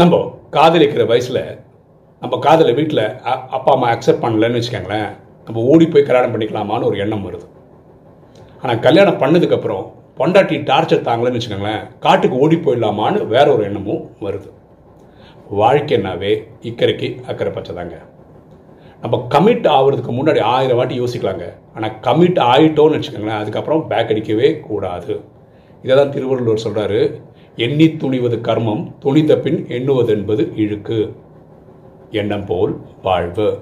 நம்ம காதலிக்கிற வயசில் நம்ம காதலை வீட்டில் அப்பா அம்மா அக்செப்ட் பண்ணலன்னு வச்சுக்கோங்களேன் நம்ம ஓடி போய் கல்யாணம் பண்ணிக்கலாமான்னு ஒரு எண்ணம் வருது. ஆனால் கல்யாணம் பண்ணதுக்கப்புறம் பொண்டாட்டி டார்ச்சர் தாங்கலன்னு வச்சுக்கோங்களேன் காட்டுக்கு ஓடி போயிடலாமான்னு வேற ஒரு எண்ணமும் வருது. வாழ்க்கைனாவே இக்கரைக்கு அக்கறை பச்சை தாங்க நம்ம கமிட் ஆகுறதுக்கு முன்னாடி ஆயிரம் வாட்டி யோசிக்கலாங்க. ஆனால் கமிட் ஆகிட்டோன்னு வச்சுக்கோங்களேன் அதுக்கப்புறம் பேக் அடிக்கவே கூடாது. இதை தான் திருவள்ளுவர் சொல்கிறாரு எண்ணி துணிவது கர்மம் துணிந்த பின் எண்ணுவதென்பது இழுக்கு. எண்ணம் போல் வாழ்வு.